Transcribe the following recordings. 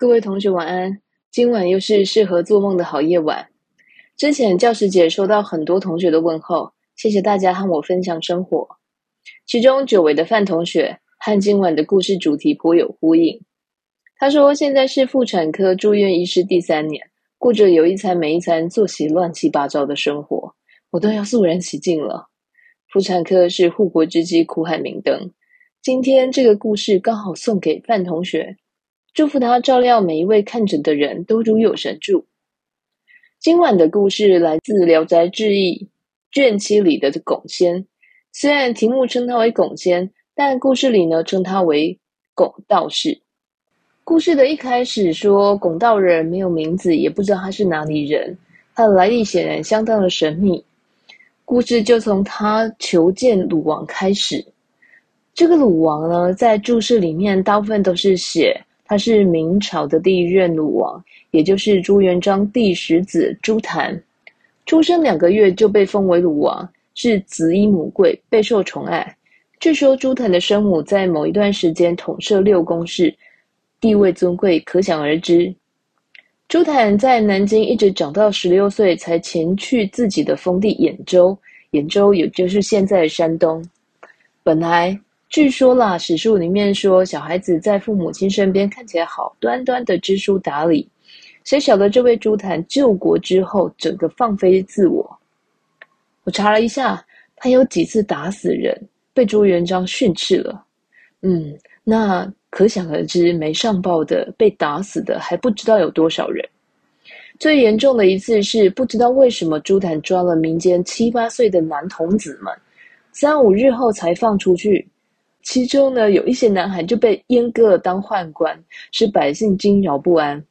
各位同学晚安，今晚又是适合做梦的好夜晚。之前教师节收到很多同学的问候，谢谢大家和我分享生活。其中久违的范同学和今晚的故事主题颇有呼应。他说现在是妇产科住院医师第三年，过着有一餐没一餐、作息乱七八糟的生活，我都要肃然起敬了。妇产科是护国之基，苦海明灯。今天这个故事刚好送给范同学。祝福他照料每一位看诊的人都如有神助。今晚的故事来自《聊斋志异》卷七里的拱仙。虽然题目称他为拱仙，但故事里呢称他为拱道士。故事的一开始说，拱道人没有名字，也不知道他是哪里人，他的来历显然相当的神秘。故事就从他求见鲁王开始。这个鲁王呢，在注释里面大部分都是写。他是明朝的第一任鲁王，也就是朱元璋第十子朱坛。出生两个月就被封为鲁王，是子以母贵，备受宠爱。据说朱坛的生母在某一段时间统摄六宫室，地位尊贵，可想而知。朱坛在南京一直长到十六岁，才前去自己的封地兖州。兖州也就是现在的山东。本来。据说啦，史书里面说，小孩子在父母亲身边看起来好端端的知书达理，谁晓得这位朱坦救国之后，整个放飞自我。我查了一下，他有几次打死人，被朱元璋训斥了。嗯，那可想而知，没上报的被打死的还不知道有多少人。最严重的一次是，不知道为什么朱坦抓了民间七八岁的男童子们，三五日后才放出去。其中呢，有一些男孩就被阉割了当宦官，使百姓惊扰不安。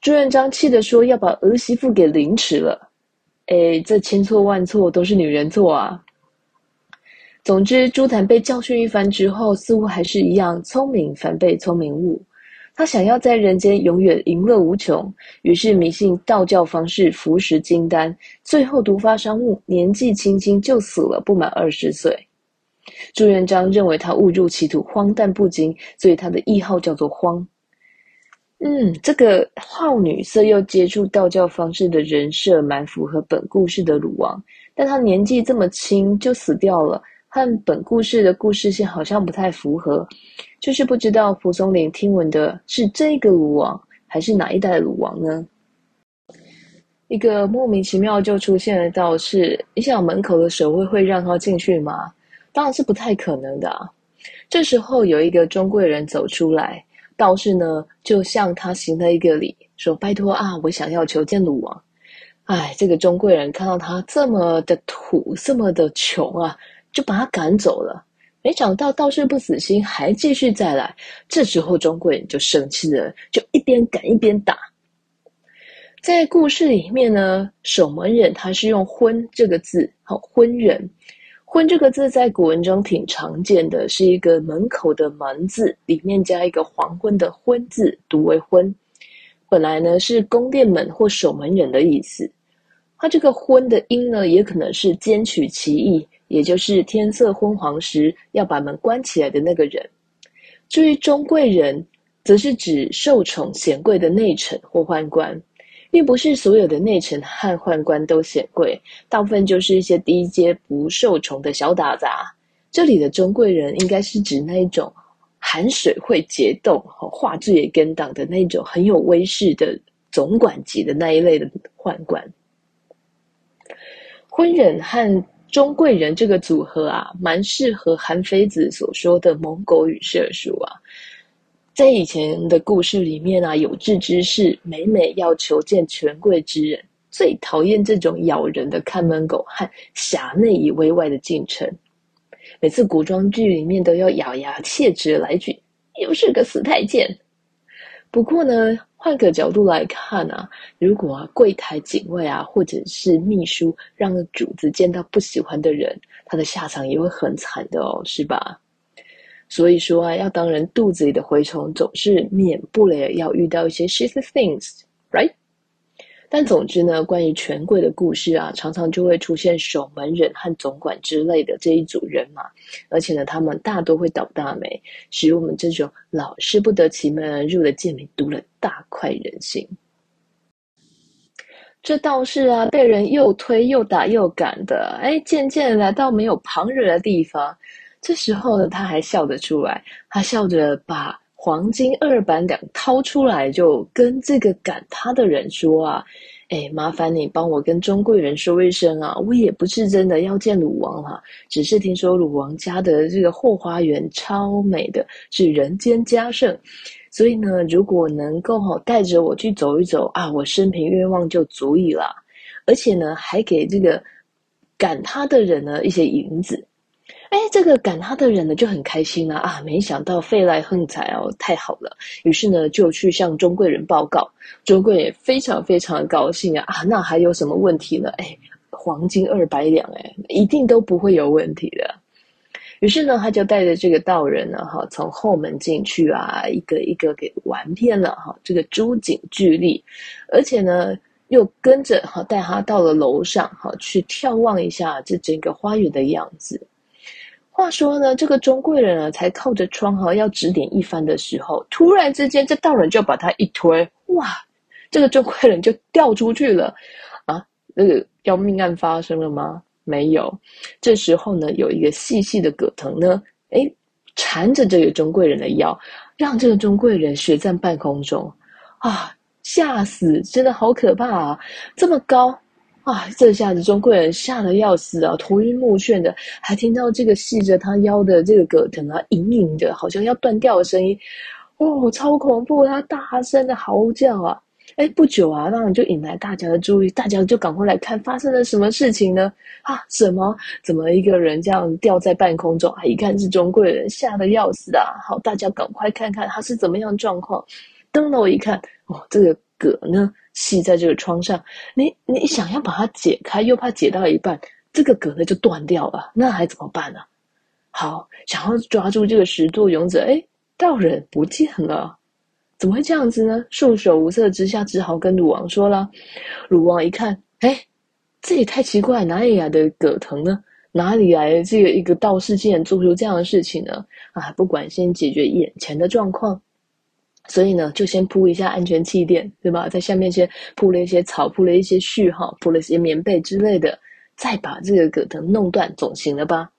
朱元璋气得说要把儿媳妇给凌迟了。哎，这千错万错都是女人错啊！总之，朱檀被教训一番之后，似乎还是一样聪明反被聪明误。他想要在人间永远淫乐无穷，于是迷信道教方式服食金丹，最后毒发商瓮，年纪轻轻就死了，不满二十岁。朱元璋认为他误入歧途，荒诞不经，所以他的谥号叫做“荒”。嗯，这个好女色又接触道教方式的人设，蛮符合本故事的鲁王。但他年纪这么轻就死掉了，和本故事的故事线好像不太符合。就是不知道蒲松龄听闻的是这个鲁王，还是哪一代的鲁王呢？一个莫名其妙就出现的道士，你想门口的守卫会让他进去吗？当然是不太可能的啊。这时候有一个钟贵人走出来，道士呢就向他行了一个礼，说：“拜托啊，我想要求见鲁王。”哎，这个钟贵人看到他这么的土，这么的穷啊，就把他赶走了。没想到道士不死心，还继续再来。这时候钟贵人就生气了，就一边赶一边打。在故事里面呢，守门人他是用“昏”这个字，好，昏人。昏这个字在古文中挺常见的，是一个门口的门字，里面加一个黄昏的昏字，读为昏。本来呢是宫殿门或守门人的意思。它这个昏的音呢，也可能是兼取其意，也就是天色昏黄时要把门关起来的那个人。至于中贵人，则是指受宠显贵的内臣或宦官。并不是所有的内臣和宦官都显贵，大部分就是一些低阶不受宠的小打杂。这里的中贵人应该是指那一种含水会结冻、话剧也跟党的那种很有威势的总管级的那一类的宦官。昏人和中贵人这个组合啊，蛮适合韩非子所说的猛狗与射鼠啊。在以前的故事里面啊，有志之士每每要求见权贵之人，最讨厌这种咬人的看门狗和狭内以为外的近臣。每次古装剧里面都要咬牙切齿来句：“又是个死太监。”不过呢，换个角度来看啊，如果啊柜台警卫啊，或者是秘书让主子见到不喜欢的人，他的下场也会很惨的哦，是吧？所以说啊，要当人肚子里的蛔虫，总是免不了要遇到一些 shitty things，right？但总之呢，关于权贵的故事啊，常常就会出现守门人和总管之类的这一组人马，而且呢，他们大多会倒大霉，使我们这种老是不得其门而入的贱民读了大快人心。这道士啊，被人又推又打又赶的，哎，渐渐来到没有旁人的地方。这时候呢，他还笑得出来，他笑着把黄金二百两掏出来，就跟这个赶他的人说啊。哎，麻烦你帮我跟钟贵人说一声啊！我也不是真的要见鲁王哈、啊，只是听说鲁王家的这个后花园超美的，是人间佳胜，所以呢，如果能够哈带着我去走一走啊，我生平愿望就足矣了。而且呢，还给这个赶他的人呢一些银子。哎，这个赶他的人呢就很开心啊啊！没想到飞来横财哦，太好了！于是呢就去向钟贵人报告，钟贵人也非常非常的高兴啊啊！那还有什么问题呢？哎，黄金二百两，哎，一定都不会有问题的。于是呢，他就带着这个道人呢，哈，从后门进去啊，一个一个给玩遍了哈，这个珠景巨丽，而且呢又跟着哈带他到了楼上哈，去眺望一下这整个花园的样子。话说呢，这个钟贵人呢，才靠着窗哈要指点一番的时候，突然之间，这道人就把他一推，哇，这个钟贵人就掉出去了，啊，那个要命案发生了吗？没有。这时候呢，有一个细细的葛藤呢，诶，缠着这个钟贵人的腰，让这个钟贵人悬在半空中，啊，吓死，真的好可怕啊，这么高。啊！这下子钟贵人吓得要死啊，头晕目眩的，还听到这个系着他腰的这个葛藤啊，隐隐的，好像要断掉的声音。哦，超恐怖！他大声的嚎叫啊！哎，不久啊，当然就引来大家的注意，大家就赶快来看发生了什么事情呢？啊，什么？怎么一个人这样吊在半空中？啊，一看是钟贵人，吓得要死啊！好，大家赶快看看他是怎么样状况。登楼一看，哦，这个葛呢？系在这个窗上，你你想要把它解开，又怕解到一半，这个葛呢就断掉了，那还怎么办呢？好，想要抓住这个始作俑者，哎，道人不见了，怎么会这样子呢？束手无策之下，只好跟鲁王说了。鲁王一看，哎，这也太奇怪，哪里来的葛藤呢？哪里来这个一个道士竟然做出这样的事情呢？啊，不管，先解决眼前的状况。所以呢，就先铺一下安全气垫，对吧？在下面先铺了一些草，铺了一些絮哈，铺了一些棉被之类的，再把这个葛藤弄断，总行了吧？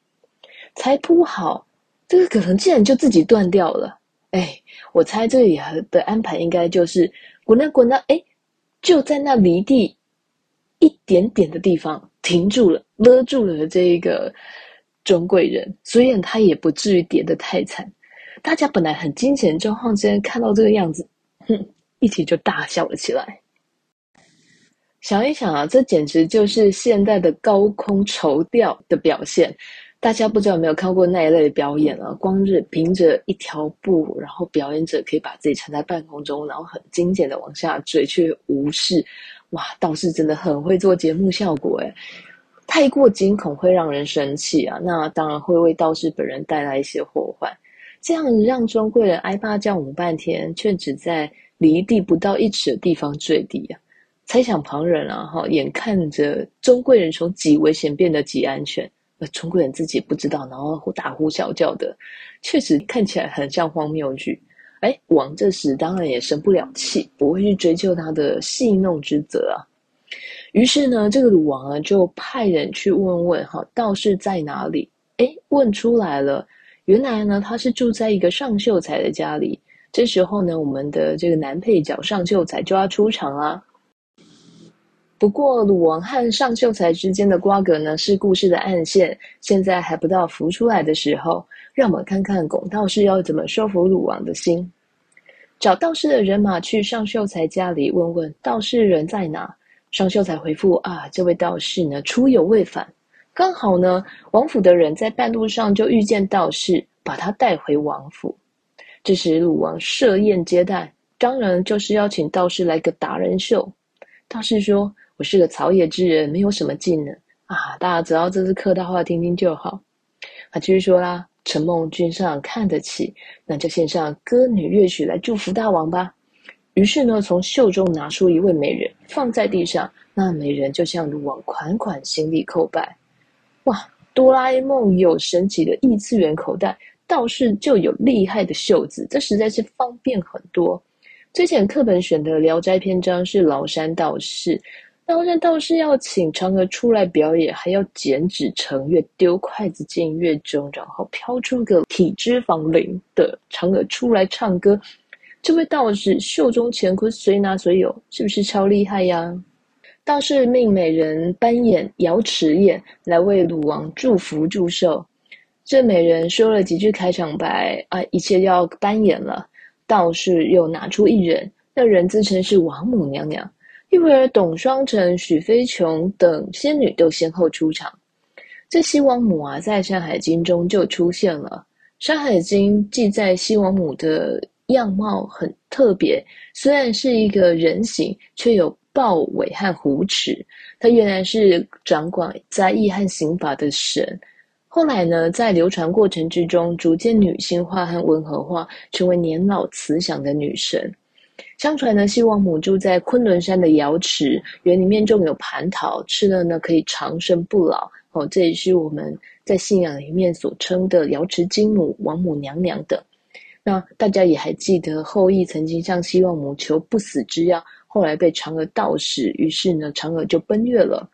才铺好，这个葛藤竟然就自己断掉了。哎，我猜这里的安排应该就是滚啊滚啊，哎，就在那离地一点点的地方停住了，勒住了这一个钟贵人，所以他也不至于跌得太惨。大家本来很惊险的状况之间，看到这个样子，哼，一起就大笑了起来。想一想啊，这简直就是现代的高空绸吊的表现。大家不知道有没有看过那一类的表演啊？光是凭着一条布，然后表演者可以把自己缠在半空中，然后很精简的往下坠，却无视。哇，道士真的很会做节目效果诶，太过惊恐会让人生气啊，那当然会为道士本人带来一些祸患。这样让钟贵人挨骂叫母半天，却只在离地不到一尺的地方坠地啊！猜想旁人啊，哈，眼看着钟贵人从极危险变得极安全，而钟贵人自己不知道，然后大呼小叫的，确实看起来很像荒谬剧。哎，王这时当然也生不了气，不会去追究他的戏弄之责啊。于是呢，这个鲁王啊，就派人去问问哈，道士在哪里？哎，问出来了。原来呢，他是住在一个尚秀才的家里。这时候呢，我们的这个男配角尚秀才就要出场啦。不过，鲁王和尚秀才之间的瓜葛呢，是故事的暗线，现在还不到浮出来的时候。让我们看看龚道士要怎么收服鲁王的心。找道士的人马去尚秀才家里问问道士人在哪。尚秀才回复啊，这位道士呢，出游未返。刚好呢，王府的人在半路上就遇见道士，把他带回王府。这时鲁王设宴接待，当然就是邀请道士来个达人秀。道士说：“我是个草野之人，没有什么技能啊，大家只要这是客套话，听听就好。”他继续说啦：“承蒙君上看得起，那就献上歌女乐曲来祝福大王吧。”于是呢，从袖中拿出一位美人，放在地上。那美人就向鲁王款款行礼叩拜。哇，哆啦 A 梦有神奇的异次元口袋，道士就有厉害的袖子，这实在是方便很多。之前课本选的《聊斋》篇章是崂山道士，崂山道士要请嫦娥出来表演，还要剪纸成月，丢筷子进月中，然后飘出个体脂肪零的嫦娥出来唱歌。这位道士袖中乾坤随拿随有，是不是超厉害呀？道士命美人扮演瑶池宴来为鲁王祝福祝寿。这美人说了几句开场白啊，一切要扮演了。道士又拿出一人，那人自称是王母娘娘。一会儿，董双成、许飞琼等仙女都先后出场。这西王母啊，在《山海经》中就出现了。《山海经》记载西王母的。样貌很特别，虽然是一个人形，却有豹尾和虎齿。他原来是掌管灾疫和刑罚的神。后来呢，在流传过程之中，逐渐女性化和温和化，成为年老慈祥的女神。相传呢，西王母住在昆仑山的瑶池，园里面种有蟠桃，吃了呢可以长生不老。哦，这也是我们在信仰里面所称的瑶池金母、王母娘娘等。那大家也还记得后羿曾经向西王母求不死之药，后来被嫦娥盗食，于是呢，嫦娥就奔月了。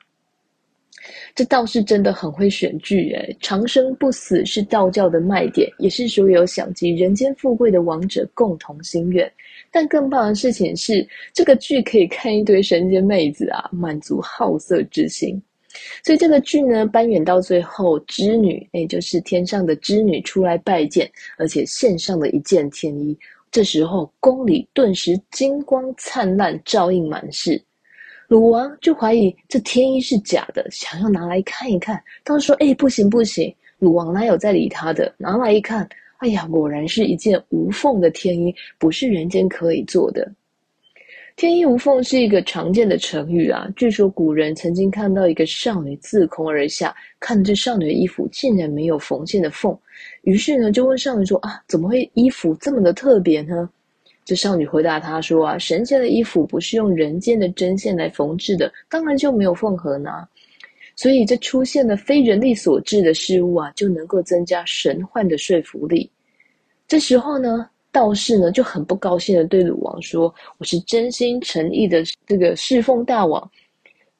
这道士真的很会选剧诶，长生不死是道教的卖点，也是所有想及人间富贵的王者共同心愿。但更棒的事情是，这个剧可以看一堆神仙妹子啊，满足好色之心。所以这个剧呢，搬演到最后，织女，也就是天上的织女出来拜见，而且献上了一件天衣。这时候宫里顿时金光灿烂，照映满室。鲁王就怀疑这天衣是假的，想要拿来看一看。他说：“哎，不行不行，鲁王哪有在理他的？拿来一看，哎呀，果然是一件无缝的天衣，不是人间可以做的。”天衣无缝是一个常见的成语啊。据说古人曾经看到一个少女自空而下，看这少女的衣服竟然没有缝线的缝，于是呢就问少女说：“啊，怎么会衣服这么的特别呢？”这少女回答他说：“啊，神仙的衣服不是用人间的针线来缝制的，当然就没有缝合呢。所以这出现了非人力所制的事物啊，就能够增加神幻的说服力。这时候呢。”道士呢就很不高兴的对鲁王说：“我是真心诚意的这个侍奉大王，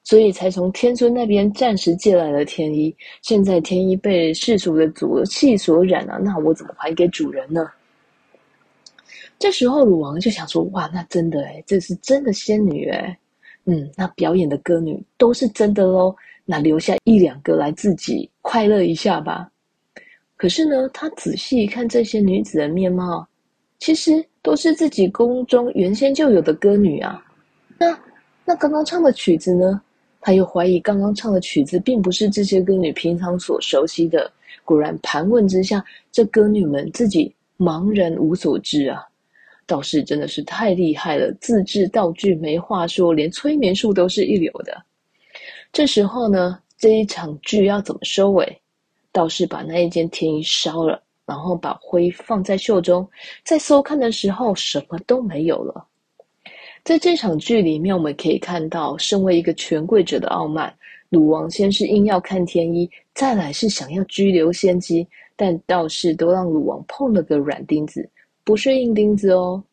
所以才从天尊那边暂时借来了天衣。现在天衣被世俗的浊气所染了，那我怎么还给主人呢？”这时候鲁王就想说：“哇，那真的诶，这是真的仙女诶，嗯，那表演的歌女都是真的喽，那留下一两个来自己快乐一下吧。”可是呢，他仔细一看这些女子的面貌。其实都是自己宫中原先就有的歌女啊，那那刚刚唱的曲子呢？他又怀疑刚刚唱的曲子并不是这些歌女平常所熟悉的。果然盘问之下，这歌女们自己茫然无所知啊。道士真的是太厉害了，自制道具没话说，连催眠术都是一流的。这时候呢，这一场剧要怎么收尾？道士把那一间天衣烧了。然后把灰放在袖中，在搜看的时候，什么都没有了。在这场剧里面，我们可以看到，身为一个权贵者的傲慢。鲁王先是硬要看天衣，再来是想要拘留仙姬，但道士都让鲁王碰了个软钉子，不是硬钉子哦。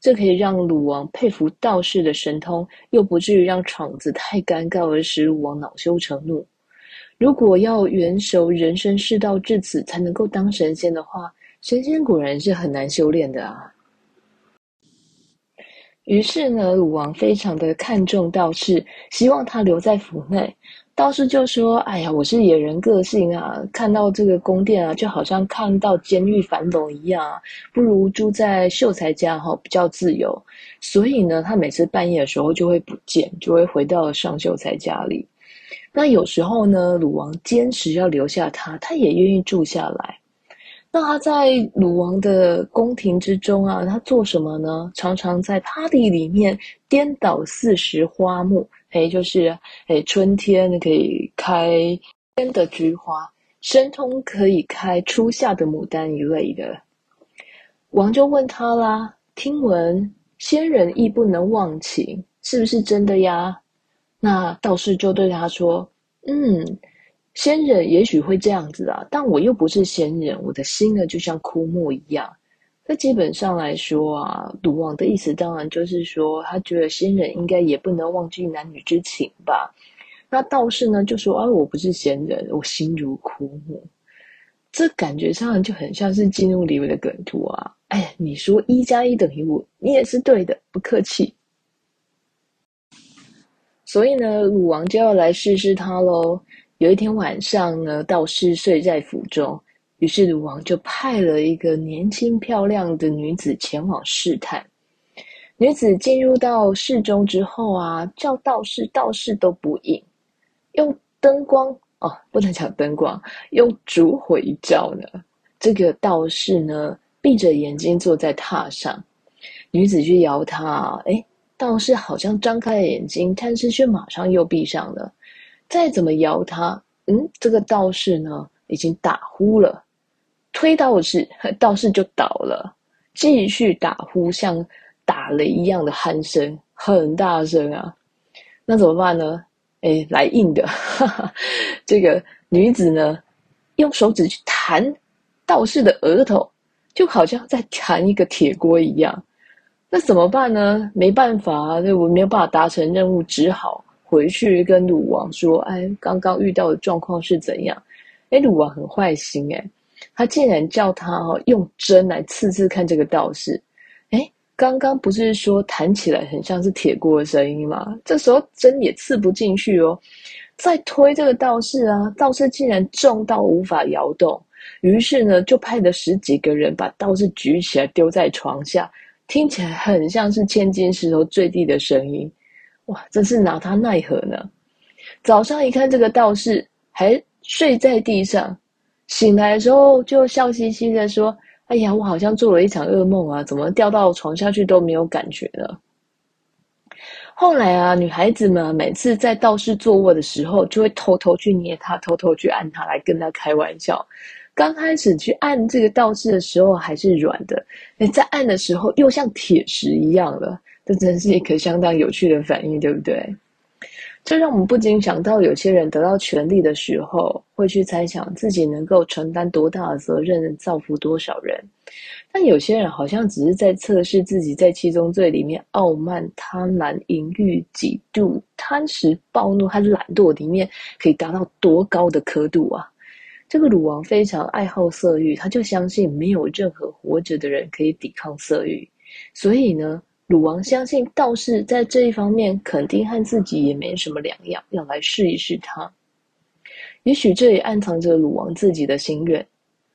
这可以让鲁王佩服道士的神通，又不至于让场子太尴尬而使鲁王恼羞成怒。如果要元熟人生世道至此才能够当神仙的话，神仙果然是很难修炼的啊。于是呢，鲁王非常的看重道士，希望他留在府内。道士就说：“哎呀，我是野人个性啊，看到这个宫殿啊，就好像看到监狱樊笼一样啊，不如住在秀才家哈，比较自由。所以呢，他每次半夜的时候就会不见，就会回到上秀才家里。”那有时候呢，鲁王坚持要留下他，他也愿意住下来。那他在鲁王的宫廷之中啊，他做什么呢？常常在趴地里面颠倒四时花木，哎，就是哎，春天可以开天的菊花，申通可以开初夏的牡丹一类的。王就问他啦：听闻仙人亦不能忘情，是不是真的呀？”那道士就对他说：“嗯，仙人也许会这样子啊，但我又不是仙人，我的心呢，就像枯木一样。”那基本上来说啊，鲁王的意思当然就是说，他觉得仙人应该也不能忘记男女之情吧。那道士呢就说：“啊，我不是仙人，我心如枯木。”这感觉上就很像是进入里面的梗图啊！哎，你说一加一等于五，你也是对的，不客气。所以呢，鲁王就要来试试他喽。有一天晚上呢，道士睡在府中。于是鲁王就派了一个年轻漂亮的女子前往试探。女子进入到室中之后啊，叫道士，道士都不应。用灯光哦，不能讲灯光，用烛火一照呢，这个道士呢闭着眼睛坐在榻上。女子去摇他，诶，道士好像张开了眼睛，但是却马上又闭上了。再怎么摇他，嗯，这个道士呢已经打呼了。推道士，道士就倒了，继续打呼，像打雷一样的鼾声，很大声啊！那怎么办呢？哎，来硬的，哈哈，这个女子呢，用手指去弹道士的额头，就好像在弹一个铁锅一样。那怎么办呢？没办法啊，我没有办法达成任务，只好回去跟鲁王说：“哎，刚刚遇到的状况是怎样？”哎，鲁王很坏心哎。他竟然叫他哦用针来刺刺看这个道士，哎，刚刚不是说弹起来很像是铁锅的声音吗？这时候针也刺不进去哦。再推这个道士啊，道士竟然重到无法摇动，于是呢就派了十几个人把道士举起来丢在床下，听起来很像是千斤石头坠地的声音。哇，真是拿他奈何呢！早上一看，这个道士还睡在地上。醒来的时候就笑嘻嘻的说：“哎呀，我好像做了一场噩梦啊，怎么掉到床下去都没有感觉了。”后来啊，女孩子们每次在道士坐卧的时候，就会偷偷去捏他，偷偷去按他，来跟他开玩笑。刚开始去按这个道士的时候还是软的，你在按的时候又像铁石一样了。这真是一个相当有趣的反应，对不对？这让我们不禁想到，有些人得到权力的时候，会去猜想自己能够承担多大的责任，造福多少人；但有些人好像只是在测试自己在七宗罪里面傲慢、贪婪、淫欲、嫉妒、贪食、暴怒和懒惰里面可以达到多高的刻度啊！这个鲁王非常爱好色欲，他就相信没有任何活着的人可以抵抗色欲，所以呢。鲁王相信道士在这一方面肯定和自己也没什么两样，要来试一试他。也许这里暗藏着鲁王自己的心愿。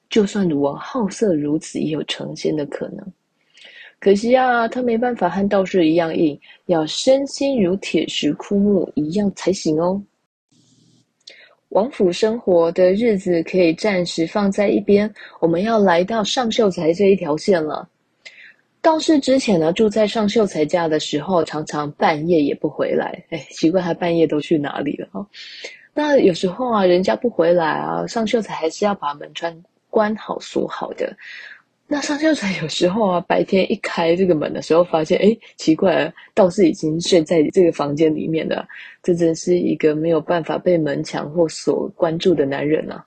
就算鲁王好色如此，也有成仙的可能。可惜啊，他没办法和道士一样硬，要身心如铁石枯木一样才行哦。王府生活的日子可以暂时放在一边，我们要来到上秀才这一条线了。道士之前呢，住在上秀才家的时候，常常半夜也不回来。哎，奇怪，他半夜都去哪里了？哈，那有时候啊，人家不回来啊，上秀才还是要把门窗关好锁好的。那上秀才有时候啊，白天一开这个门的时候，发现哎，奇怪了，道士已经睡在这个房间里面了。这真是一个没有办法被门墙或锁关住的男人啊。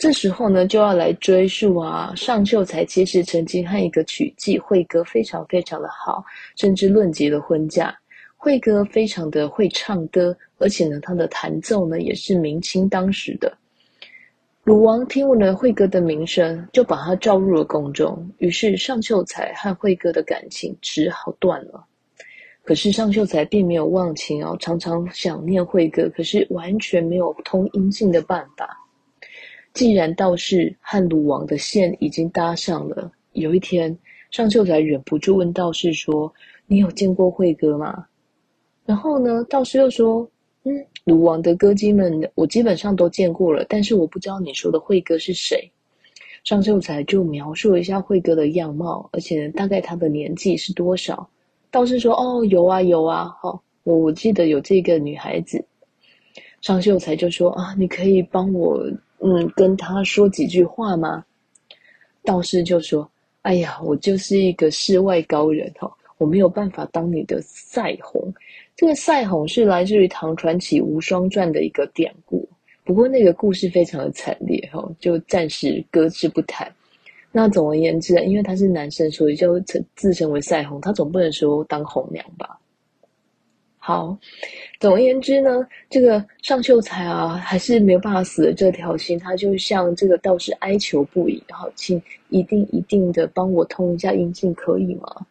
这时候呢，就要来追溯啊。上秀才其实曾经和一个曲妓慧哥非常非常的好，甚至论及了婚嫁。慧哥非常的会唱歌，而且呢，他的弹奏呢也是明清当时的。鲁王听闻了慧哥的名声，就把他召入了宫中。于是尚秀才和慧哥的感情只好断了。可是尚秀才并没有忘情哦，常常想念慧哥，可是完全没有通音性的办法。既然道士和鲁王的线已经搭上了，有一天尚秀才忍不住问道士说：“你有见过慧哥吗？”然后呢，道士又说：“嗯，鲁王的歌姬们我基本上都见过了，但是我不知道你说的慧哥是谁。”尚秀才就描述了一下慧哥的样貌，而且大概他的年纪是多少。道士说：“哦，有啊有啊，好，我我记得有这个女孩子。”尚秀才就说：“啊，你可以帮我。”嗯，跟他说几句话吗？道士就说：“哎呀，我就是一个世外高人哈，我没有办法当你的赛红。这个赛红是来自于唐传奇无双传的一个典故，不过那个故事非常的惨烈哈，就暂时搁置不谈。那总而言之，因为他是男生，所以就称自称为赛红，他总不能说当红娘吧？好，总而言之呢，这个尚秀才啊，还是没有办法死的这条心，他就向这个道士哀求不已，好请一定一定的帮我通一下阴性，可以吗？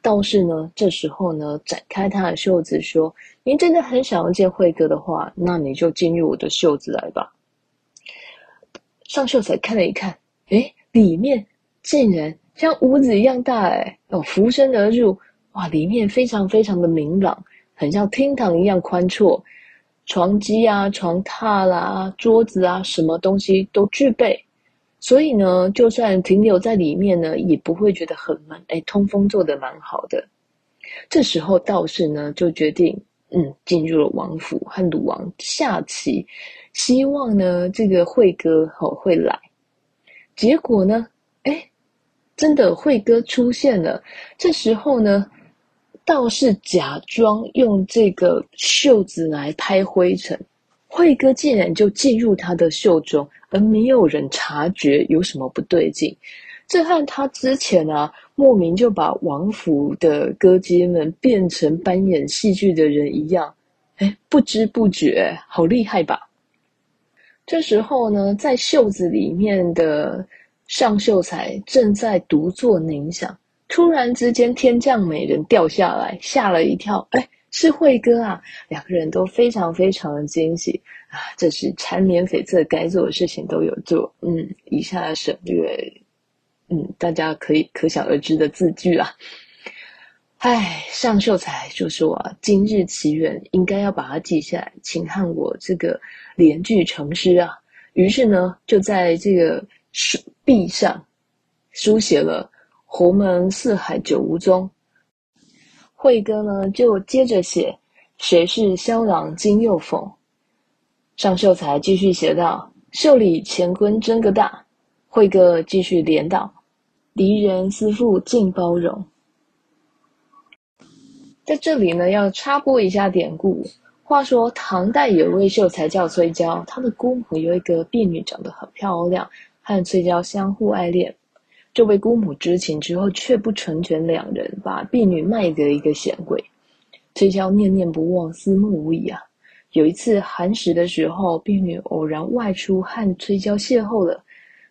道士呢，这时候呢，展开他的袖子说：“您真的很想要见慧哥的话，那你就进入我的袖子来吧。”尚秀才看了一看，诶里面竟然像屋子一样大，诶哦，俯身而入，哇，里面非常非常的明朗，很像厅堂一样宽阔，床几啊、床榻啦、桌子啊，什么东西都具备，所以呢，就算停留在里面呢，也不会觉得很闷，诶通风做得蛮好的。这时候道士呢，就决定，嗯，进入了王府和鲁王下棋，希望呢，这个慧哥吼会来。结果呢？哎，真的慧哥出现了。这时候呢，倒是假装用这个袖子来拍灰尘，慧哥竟然就进入他的袖中，而没有人察觉有什么不对劲。这和他之前啊，莫名就把王府的歌姬们变成扮演戏剧的人一样，哎，不知不觉，好厉害吧？这时候呢，在袖子里面的尚秀才正在独坐冥想，突然之间天降美人掉下来，吓了一跳。哎，是慧哥啊！两个人都非常非常的惊喜啊！这是缠绵悱恻该做的事情都有做。嗯，以下省略，嗯，大家可以可想而知的字句啊。唉，尚秀才就说啊，今日奇缘应该要把它记下来，请和我这个连句成诗啊。于是呢，就在这个书壁上书写了“侯门四海久无踪”。慧哥呢，就接着写“谁是萧郎今又逢”。尚秀才继续写道：“袖里乾坤真个大。”慧哥继续连道：“离人思妇尽包容。”在这里呢，要插播一下典故。话说唐代有位秀才叫崔郊，他的姑母有一个婢女长得很漂亮，和崔郊相互爱恋。这位姑母知情之后，却不成全两人，把婢女卖给一个显贵。崔娇念念不忘，思慕无已啊。有一次寒食的时候，婢女偶然外出和崔娇邂逅了，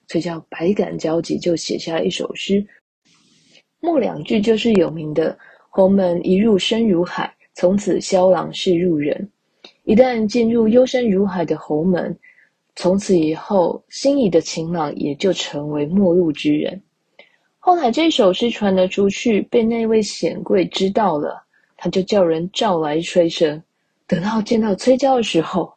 崔娇百感交集，就写下了一首诗，末两句就是有名的。侯门一入深如海，从此萧郎是路人。一旦进入幽深如海的侯门，从此以后，心仪的情郎也就成为陌路之人。后来这首诗传了出去，被那位显贵知道了，他就叫人召来催生。等到见到崔郊的时候，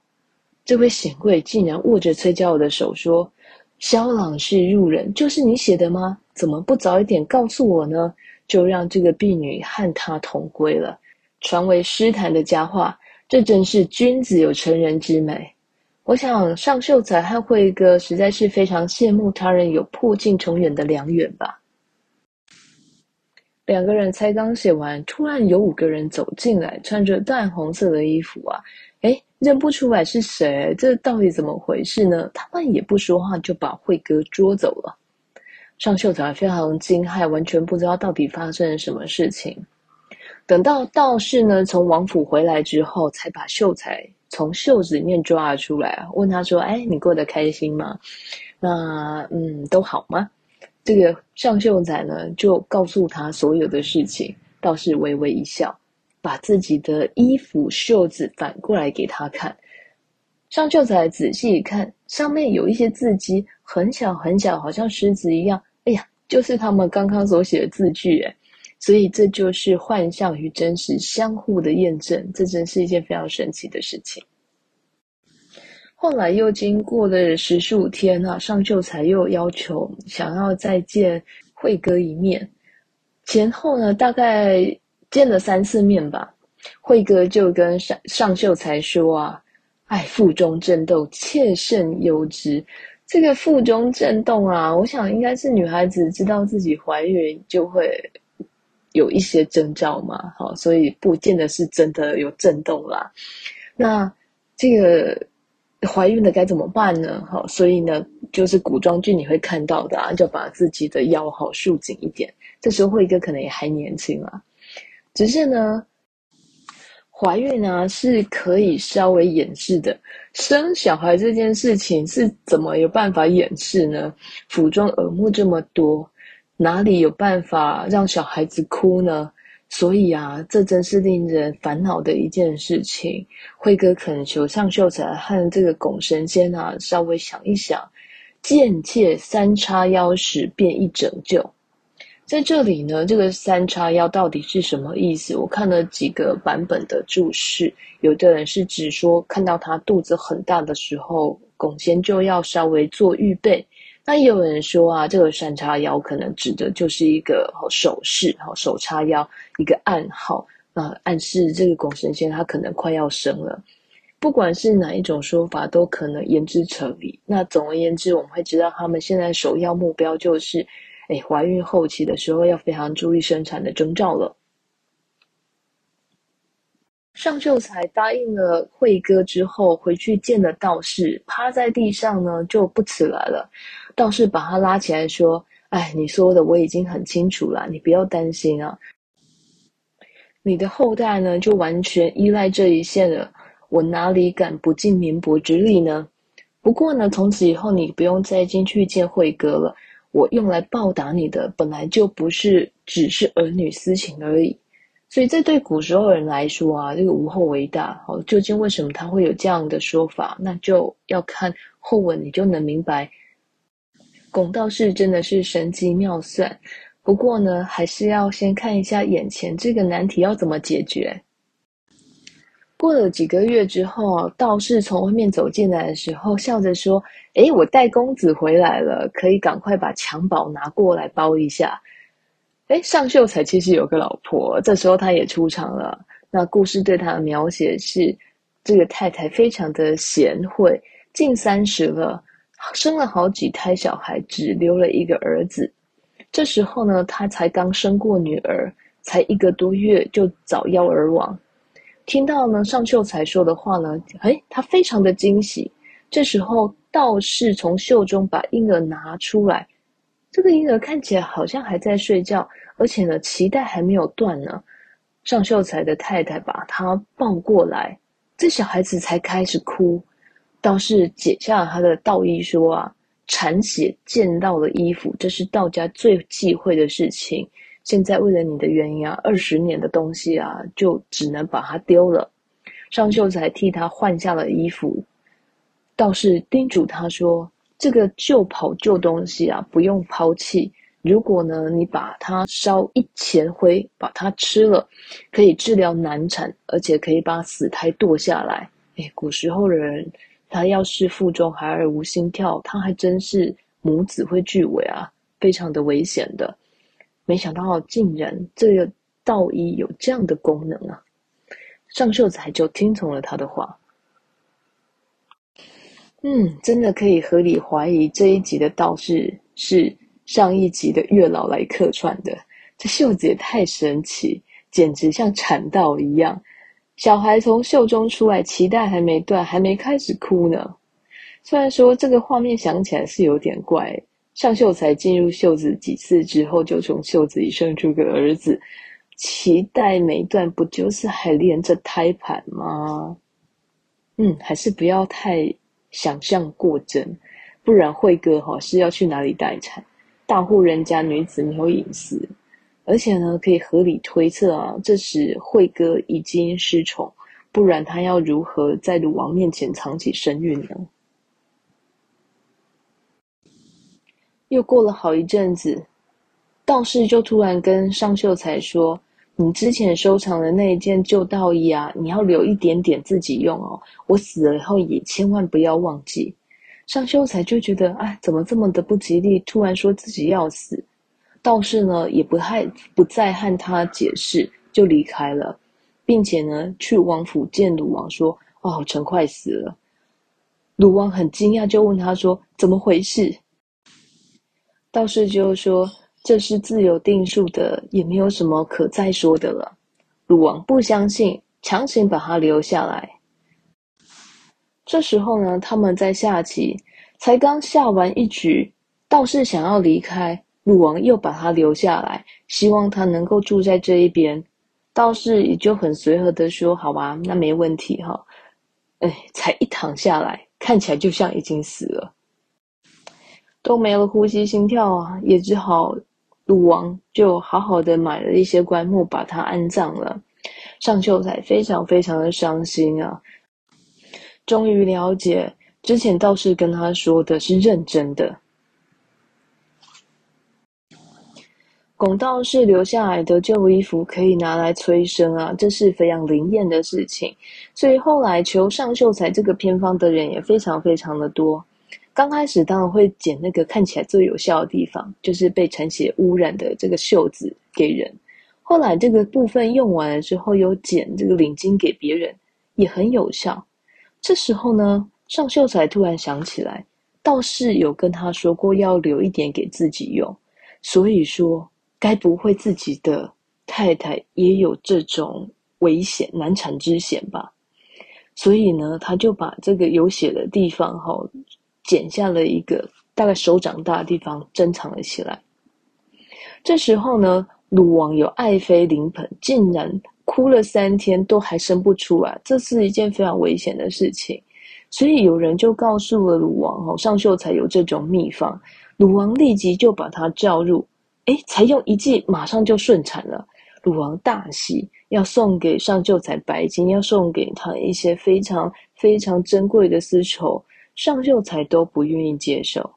这位显贵竟然握着崔郊的手说：“萧郎是路人，就是你写的吗？怎么不早一点告诉我呢？”就让这个婢女和他同归了，传为诗坛的佳话。这真是君子有成人之美。我想尚秀才和慧哥实在是非常羡慕他人有破镜重圆的良缘吧。两个人才刚写完，突然有五个人走进来，穿着淡红色的衣服啊，诶，认不出来是谁，这到底怎么回事呢？他们也不说话，就把慧哥捉走了。尚秀才非常惊骇，完全不知道到底发生了什么事情。等到道士呢从王府回来之后，才把秀才从袖子里面抓了出来，问他说：“哎，你过得开心吗？那嗯，都好吗？”这个尚秀仔呢就告诉他所有的事情。倒是微微一笑，把自己的衣服袖子反过来给他看。尚秀才仔细一看，上面有一些字迹，很小很小，好像石子一样。哎呀，就是他们刚刚所写的字句诶，所以这就是幻象与真实相互的验证，这真是一件非常神奇的事情。后来又经过了十数天啊，尚秀才又要求想要再见慧哥一面，前后呢大概见了三次面吧。慧哥就跟尚尚秀才说啊：“哎，腹中震动，妾甚忧之。”这个腹中震动啊，我想应该是女孩子知道自己怀孕就会有一些征兆嘛，好，所以不见得是真的有震动啦。那这个怀孕了该怎么办呢？好，所以呢，就是古装剧你会看到的啊，就把自己的腰好束紧一点。这时候慧哥可能也还年轻啊，只是呢。怀孕、啊、是可以稍微掩饰的，生小孩这件事情是怎么有办法掩饰呢？府中耳目这么多，哪里有办法让小孩子哭呢？所以啊，这真是令人烦恼的一件事情。辉哥恳求上秀才和这个拱神仙啊，稍微想一想，贱妾三叉腰时便一拯救。在这里呢，这个三叉腰到底是什么意思？我看了几个版本的注释，有的人是指说看到他肚子很大的时候，拱仙就要稍微做预备。那也有人说啊，这个三叉腰可能指的就是一个手势，手叉腰一个暗号，那暗示这个拱神仙他可能快要生了。不管是哪一种说法，都可能言之成理。那总而言之，我们会知道他们现在首要目标就是。哎，怀孕后期的时候要非常注意生产的征兆了。上秀才答应了慧哥之后，回去见了道士，趴在地上呢就不起来了。道士把他拉起来说：“哎，你说的我已经很清楚了，你不要担心啊。你的后代呢就完全依赖这一线了，我哪里敢不尽绵薄之力呢？不过呢，从此以后你不用再进去见慧哥了。”我用来报答你的，本来就不是只是儿女私情而已，所以这对古时候人来说啊，这个无后为大。好，究竟为什么他会有这样的说法？那就要看后文，你就能明白。龚道士真的是神机妙算，不过呢，还是要先看一下眼前这个难题要怎么解决。过了几个月之后，道士从外面走进来的时候，笑着说：“诶，我带公子回来了，可以赶快把襁褓拿过来包一下。”诶，上秀才其实有个老婆，这时候他也出场了。那故事对他的描写是：这个太太非常的贤惠，近三十了，生了好几胎小孩，只留了一个儿子。这时候呢，他才刚生过女儿，才一个多月就早夭而亡。听到呢，上秀才说的话呢，诶，他非常的惊喜。这时候道士从袖中把婴儿拿出来，这个婴儿看起来好像还在睡觉，而且呢，脐带还没有断呢。尚秀才的太太把他抱过来，这小孩子才开始哭。道士解下了他的道衣，说啊，产血溅到了衣服，这是道家最忌讳的事情。现在为了你的原因啊，二十年的东西啊，就只能把它丢了。尚秀才替他换下了衣服，道士叮嘱他说：“这个旧袍旧东西啊，不用抛弃。如果呢，你把它烧一钱灰，把它吃了，可以治疗难产，而且可以把死胎剁下来。诶，古时候的人，他要是腹中孩儿无心跳，他还真是母子会俱萎啊，非常的危险的。”没想到，竟然这个道医有这样的功能啊！上秀才就听从了他的话。嗯，真的可以合理怀疑这一集的道士是上一集的月老来客串的。这袖子也太神奇，简直像产道一样。小孩从袖中出来，脐带还没断，还没开始哭呢。虽然说这个画面想起来是有点怪。上秀才进入袖子几次之后，就从袖子里生出个儿子，脐带没断，不就是还连着胎盘吗？嗯，还是不要太想象过真，不然慧哥哈是要去哪里待产？大户人家女子没有隐私，而且呢，可以合理推测啊，这时慧哥已经失宠，不然他要如何在鲁王面前藏起身孕呢？又过了好一阵子，道士就突然跟上秀才说：“你之前收藏的那一件旧道衣啊，你要留一点点自己用哦。我死了以后也千万不要忘记。”上秀才就觉得，哎，怎么这么的不吉利？突然说自己要死，道士呢也不太不再和他解释，就离开了，并且呢去王府见鲁王说：“哦，臣快死了。”鲁王很惊讶，就问他说：“怎么回事？”道士就说：“这是自有定数的，也没有什么可再说的了。”鲁王不相信，强行把他留下来。这时候呢，他们在下棋，才刚下完一局，道士想要离开，鲁王又把他留下来，希望他能够住在这一边。道士也就很随和的说：“好吧，那没问题哈。”哎，才一躺下来，看起来就像已经死了，都没了呼吸心跳啊，也只好鲁王就好好的买了一些棺木把他安葬了。尚秀才非常非常的伤心啊，终于了解之前道士跟他说的是认真的。龚道士留下来的旧衣服可以拿来催生啊，这是非常灵验的事情。所以后来求尚秀才这个偏方的人也非常非常的多。刚开始当然会剪那个看起来最有效的地方，就是被陈血污染的这个袖子给人。后来这个部分用完了之后，又剪这个领巾给别人，也很有效。这时候呢，尚秀才突然想起来，道士有跟他说过要留一点给自己用，所以说。该不会自己的太太也有这种危险难产之险吧？所以呢，他就把这个有血的地方哈，剪下了一个大概手掌大的地方，珍藏了起来。这时候呢，鲁王有爱妃临盆，竟然哭了三天都还生不出来，这是一件非常危险的事情。所以有人就告诉了鲁王哈，尚秀才有这种秘方，鲁王立即就把他召入。诶，才用一剂，马上就顺产了。鲁王大喜，要送给尚秀才白金，要送给他一些非常非常珍贵的丝绸。上秀才都不愿意接受。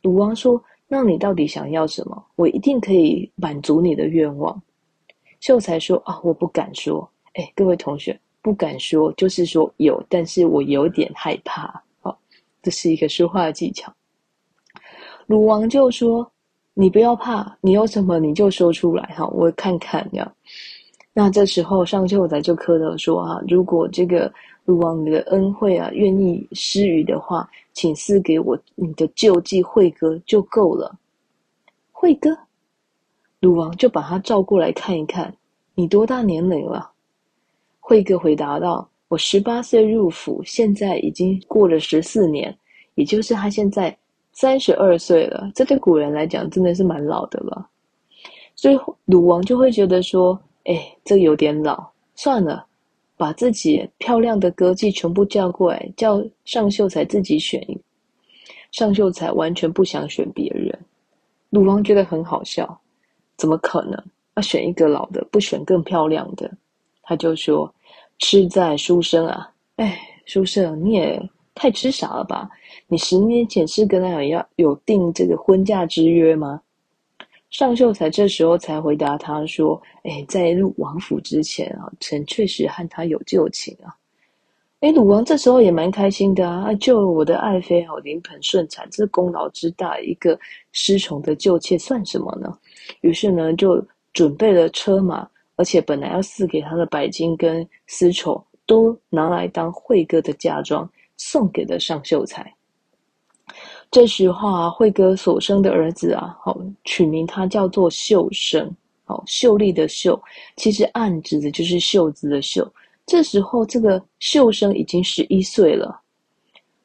鲁王说：“那你到底想要什么？我一定可以满足你的愿望。”秀才说：“啊，我不敢说。诶，各位同学，不敢说就是说有，但是我有点害怕。好，这是一个说话的技巧。”鲁王就说。你不要怕，你有什么你就说出来哈，我看看这样。那这时候上秀才就磕头说哈，如果这个鲁王你的恩惠啊，愿意施予的话，请赐给我你的救济慧哥就够了。慧哥，鲁王就把他召过来看一看，你多大年龄了？惠哥回答道：我十八岁入府，现在已经过了十四年，也就是他现在。三十二岁了，这对古人来讲真的是蛮老的了。所以鲁王就会觉得说：“哎，这有点老，算了，把自己漂亮的歌妓全部叫过来，叫尚秀才自己选。”尚秀才完全不想选别人。鲁王觉得很好笑，怎么可能？要选一个老的，不选更漂亮的？他就说：“痴在书生啊，哎，书生你也。”太痴傻了吧！你十年前是跟他有要有订这个婚嫁之约吗？尚秀才这时候才回答他说：“哎，在入王府之前啊，臣确实和他有旧情啊。”哎，鲁王这时候也蛮开心的啊，救了我的爱妃好临盆顺产，这功劳之大，一个失宠的旧妾算什么呢？于是呢，就准备了车马，而且本来要赐给他的白金跟丝绸，都拿来当慧哥的嫁妆。送给了尚秀才。这时候啊，慧哥所生的儿子啊，好取名他叫做秀生，好秀丽的秀，其实暗指的就是袖子的袖。这时候，这个秀生已经十一岁了。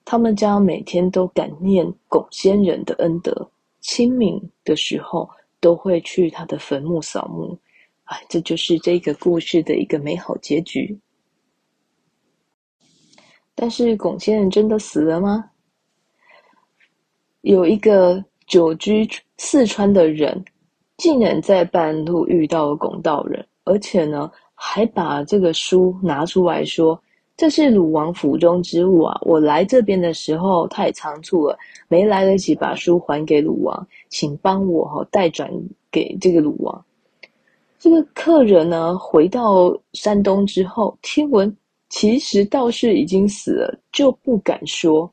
他们家每天都感念龚先人的恩德，清明的时候都会去他的坟墓扫墓。哎，这就是这个故事的一个美好结局。但是龚先人真的死了吗？有一个久居四川的人，竟然在半路遇到了拱道人，而且呢，还把这个书拿出来说：“这是鲁王府中之物啊！我来这边的时候太仓促了，没来得及把书还给鲁王，请帮我哈代转给这个鲁王。”这个客人呢，回到山东之后，听闻。其实道士已经死了，就不敢说。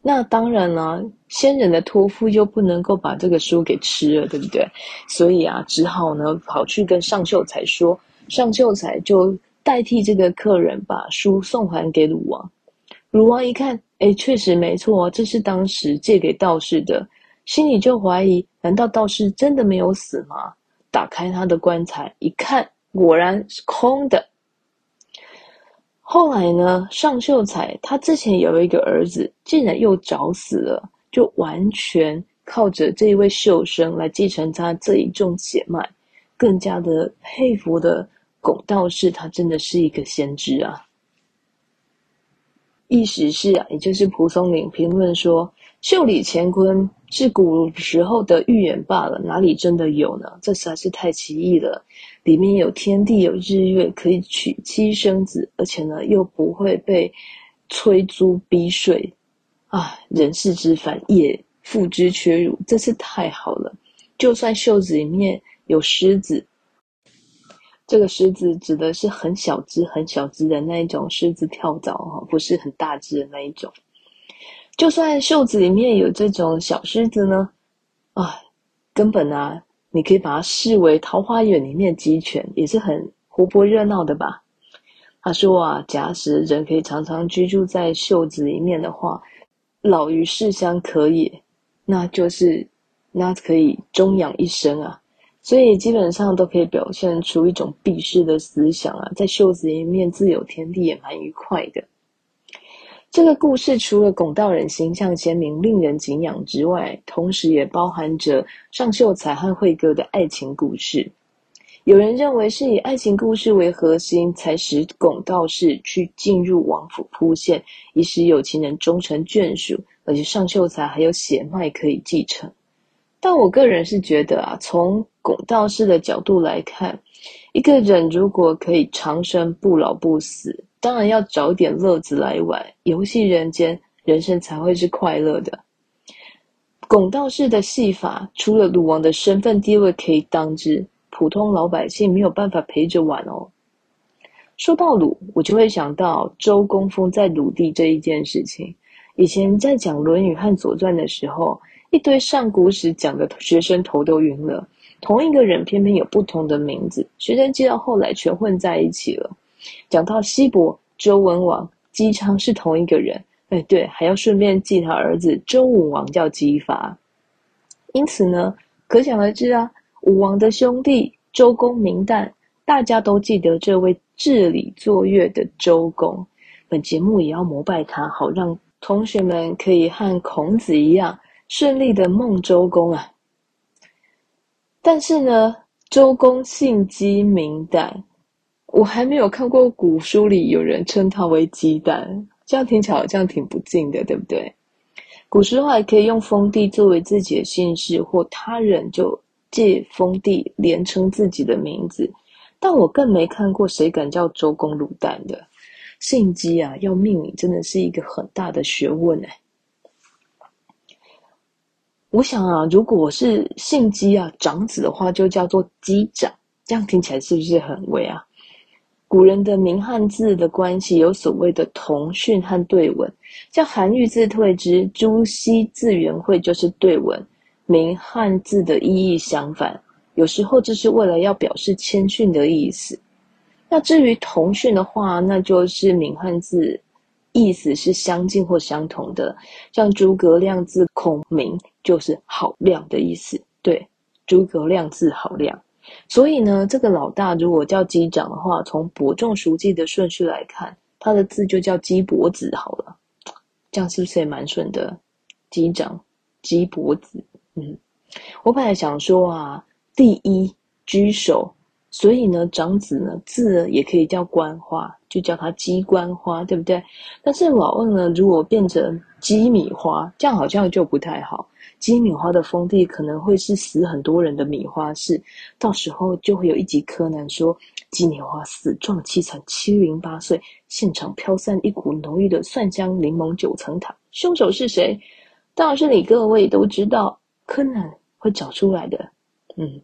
那当然了，先人的托付又不能够把这个书给吃了，对不对？所以啊，只好呢跑去跟尚秀才说，尚秀才就代替这个客人把书送还给鲁王。鲁王一看，哎，确实没错，这是当时借给道士的，心里就怀疑：难道道士真的没有死吗？打开他的棺材一看，果然是空的。后来呢，尚秀才他之前有一个儿子，竟然又早死了，就完全靠着这一位秀生来继承他这一种血脉，更加的佩服的龚道士，他真的是一个先知啊。意思是啊，也就是蒲松龄评论说：“袖里乾坤是古时候的预言罢了，哪里真的有呢？这实在是太奇异了。里面有天地，有日月，可以娶妻生子，而且呢，又不会被催租逼税啊！人世之烦，也付之阙如，真是太好了。就算袖子里面有狮子。”这个狮子指的是很小只、很小只的那一种狮子跳蚤哈，不是很大只的那一种。就算袖子里面有这种小狮子呢，啊，根本啊，你可以把它视为桃花源里面鸡犬，也是很活泼热闹的吧？他说啊，假使人可以常常居住在袖子里面的话，老于世乡可也，那就是那可以终养一生啊。所以基本上都可以表现出一种避世的思想啊，在袖子里面自有天地也蛮愉快的。这个故事除了龚道人形象鲜明、令人敬仰之外，同时也包含着尚秀才和慧哥的爱情故事。有人认为是以爱情故事为核心，才使龚道士去进入王府铺线，以使有情人终成眷属，而且尚秀才还有血脉可以继承。但我个人是觉得啊，从龚道士的角度来看，一个人如果可以长生不老不死，当然要找点乐子来玩，游戏人间，人生才会是快乐的。拱道士的戏法，除了鲁王的身份地位可以当之，普通老百姓没有办法陪着玩哦。说到鲁，我就会想到周公封在鲁地这一件事情。以前在讲《论语》和《左传》的时候。一堆上古史讲的学生头都晕了，同一个人偏偏有不同的名字，学生记到后来全混在一起了。讲到西伯、周文王、姬昌是同一个人，哎，对，还要顺便记他儿子周武王叫姬发。因此呢，可想而知啊，武王的兄弟周公明旦，大家都记得这位治理作乐的周公。本节目也要膜拜他，好让同学们可以和孔子一样。顺利的梦周公啊，但是呢，周公姓姬名旦，我还没有看过古书里有人称他为鸡蛋，这样听起来好像挺不敬的，对不对？古时候还可以用封地作为自己的姓氏，或他人就借封地连称自己的名字，但我更没看过谁敢叫周公卤蛋的。姓姬啊，要命名真的是一个很大的学问哎。我想啊，如果是姓姬啊，长子的话就叫做姬长，这样听起来是不是很威啊？古人的名汉字的关系有所谓的同训和对文，像韩愈字退之，朱熹字元惠就是对文，名汉字的意义相反，有时候这是为了要表示谦逊的意思。那至于同训的话，那就是名汉字。意思是相近或相同的，像诸葛亮字孔明就是好亮的意思。对，诸葛亮字好亮。所以呢，这个老大如果叫机长的话，从伯仲叔季的顺序来看，他的字就叫姬伯子好了。这样是不是也蛮顺的？机长、姬伯子。嗯，我本来想说啊，第一居首。所以呢，长子呢字也可以叫官花，就叫他鸡官花，对不对？但是老二呢，如果变成鸡米花，这样好像就不太好。鸡米花的封地可能会是死很多人的米花市，到时候就会有一集柯南说鸡米花死状凄惨，七零八碎，现场飘散一股浓郁的蒜香柠檬九层塔，凶手是谁？当然是你各位都知道，柯南会找出来的。嗯，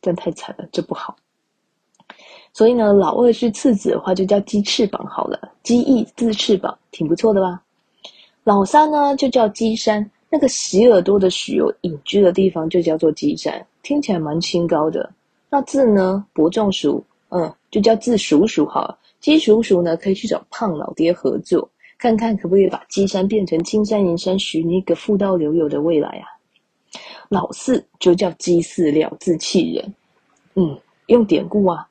但太惨了，这不好。所以呢，老二是次子的话，就叫鸡翅膀好了。鸡翼字翅膀，挺不错的吧？老三呢，就叫鸡山。那个洗耳朵的许有隐居的地方，就叫做鸡山，听起来蛮清高的。那字呢，伯仲叔，嗯，就叫字叔叔好了。鸡叔叔呢，可以去找胖老爹合作。看看可不可以把鸡山变成金山银山，许你一个富到流油的未来啊！老四就叫鸡饲料，自弃人。嗯，用典故啊，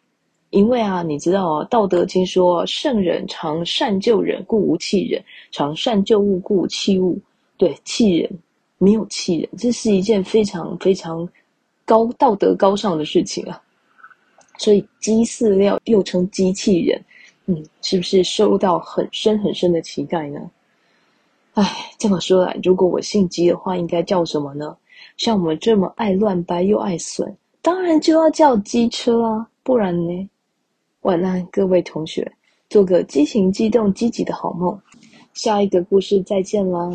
因为啊，你知道啊，《道德经》说：“圣人常善救人，故无弃人；常善救物，故无弃物。”对，气人没有气人，这是一件非常非常高道德高尚的事情啊。所以鸡饲料又称机器人，嗯，是不是受到很深很深的期待呢？哎，这么说来，如果我姓鸡的话，应该叫什么呢？像我们这么爱乱掰又爱损，当然就要叫机车啊，不然呢？晚安，各位同学，做个激情、激动、积极的好梦。下一个故事再见啦！